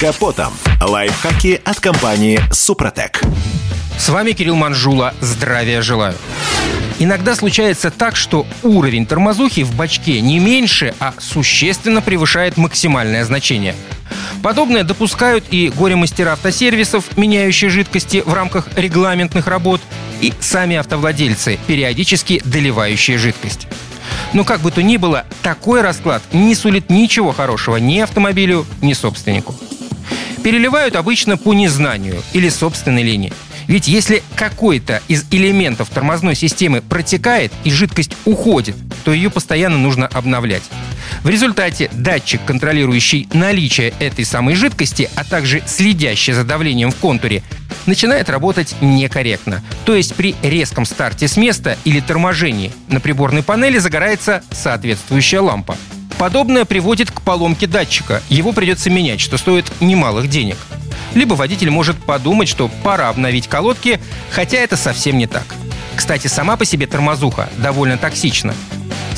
капотом. Лайфхаки от компании «Супротек». С вами Кирилл Манжула. Здравия желаю. Иногда случается так, что уровень тормозухи в бачке не меньше, а существенно превышает максимальное значение. Подобное допускают и горе-мастера автосервисов, меняющие жидкости в рамках регламентных работ, и сами автовладельцы, периодически доливающие жидкость. Но как бы то ни было, такой расклад не сулит ничего хорошего ни автомобилю, ни собственнику. Переливают обычно по незнанию или собственной линии. Ведь если какой-то из элементов тормозной системы протекает и жидкость уходит, то ее постоянно нужно обновлять. В результате датчик, контролирующий наличие этой самой жидкости, а также следящий за давлением в контуре, начинает работать некорректно. То есть при резком старте с места или торможении на приборной панели загорается соответствующая лампа. Подобное приводит к поломке датчика. Его придется менять, что стоит немалых денег либо водитель может подумать, что пора обновить колодки, хотя это совсем не так. Кстати, сама по себе тормозуха довольно токсична.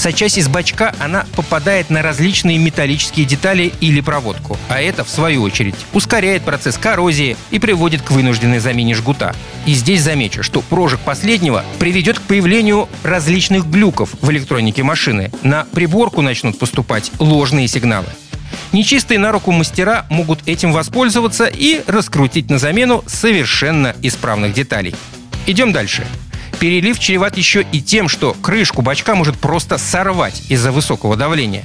Сочась из бачка, она попадает на различные металлические детали или проводку. А это, в свою очередь, ускоряет процесс коррозии и приводит к вынужденной замене жгута. И здесь замечу, что прожиг последнего приведет к появлению различных глюков в электронике машины. На приборку начнут поступать ложные сигналы. Нечистые на руку мастера могут этим воспользоваться и раскрутить на замену совершенно исправных деталей. Идем дальше. Перелив чреват еще и тем, что крышку бачка может просто сорвать из-за высокого давления.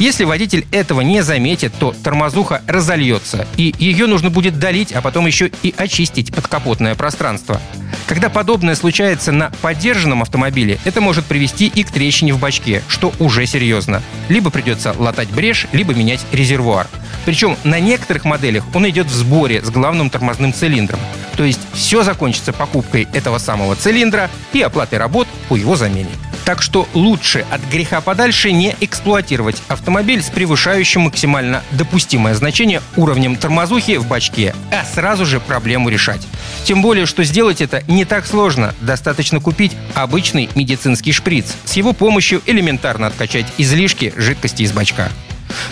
Если водитель этого не заметит, то тормозуха разольется, и ее нужно будет долить, а потом еще и очистить подкапотное пространство. Когда подобное случается на поддержанном автомобиле, это может привести и к трещине в бачке, что уже серьезно. Либо придется латать брешь, либо менять резервуар. Причем на некоторых моделях он идет в сборе с главным тормозным цилиндром. То есть все закончится покупкой этого самого цилиндра и оплатой работ по его замене. Так что лучше от греха подальше не эксплуатировать автомобиль с превышающим максимально допустимое значение уровнем тормозухи в бачке, а сразу же проблему решать. Тем более, что сделать это не так сложно. Достаточно купить обычный медицинский шприц. С его помощью элементарно откачать излишки жидкости из бачка.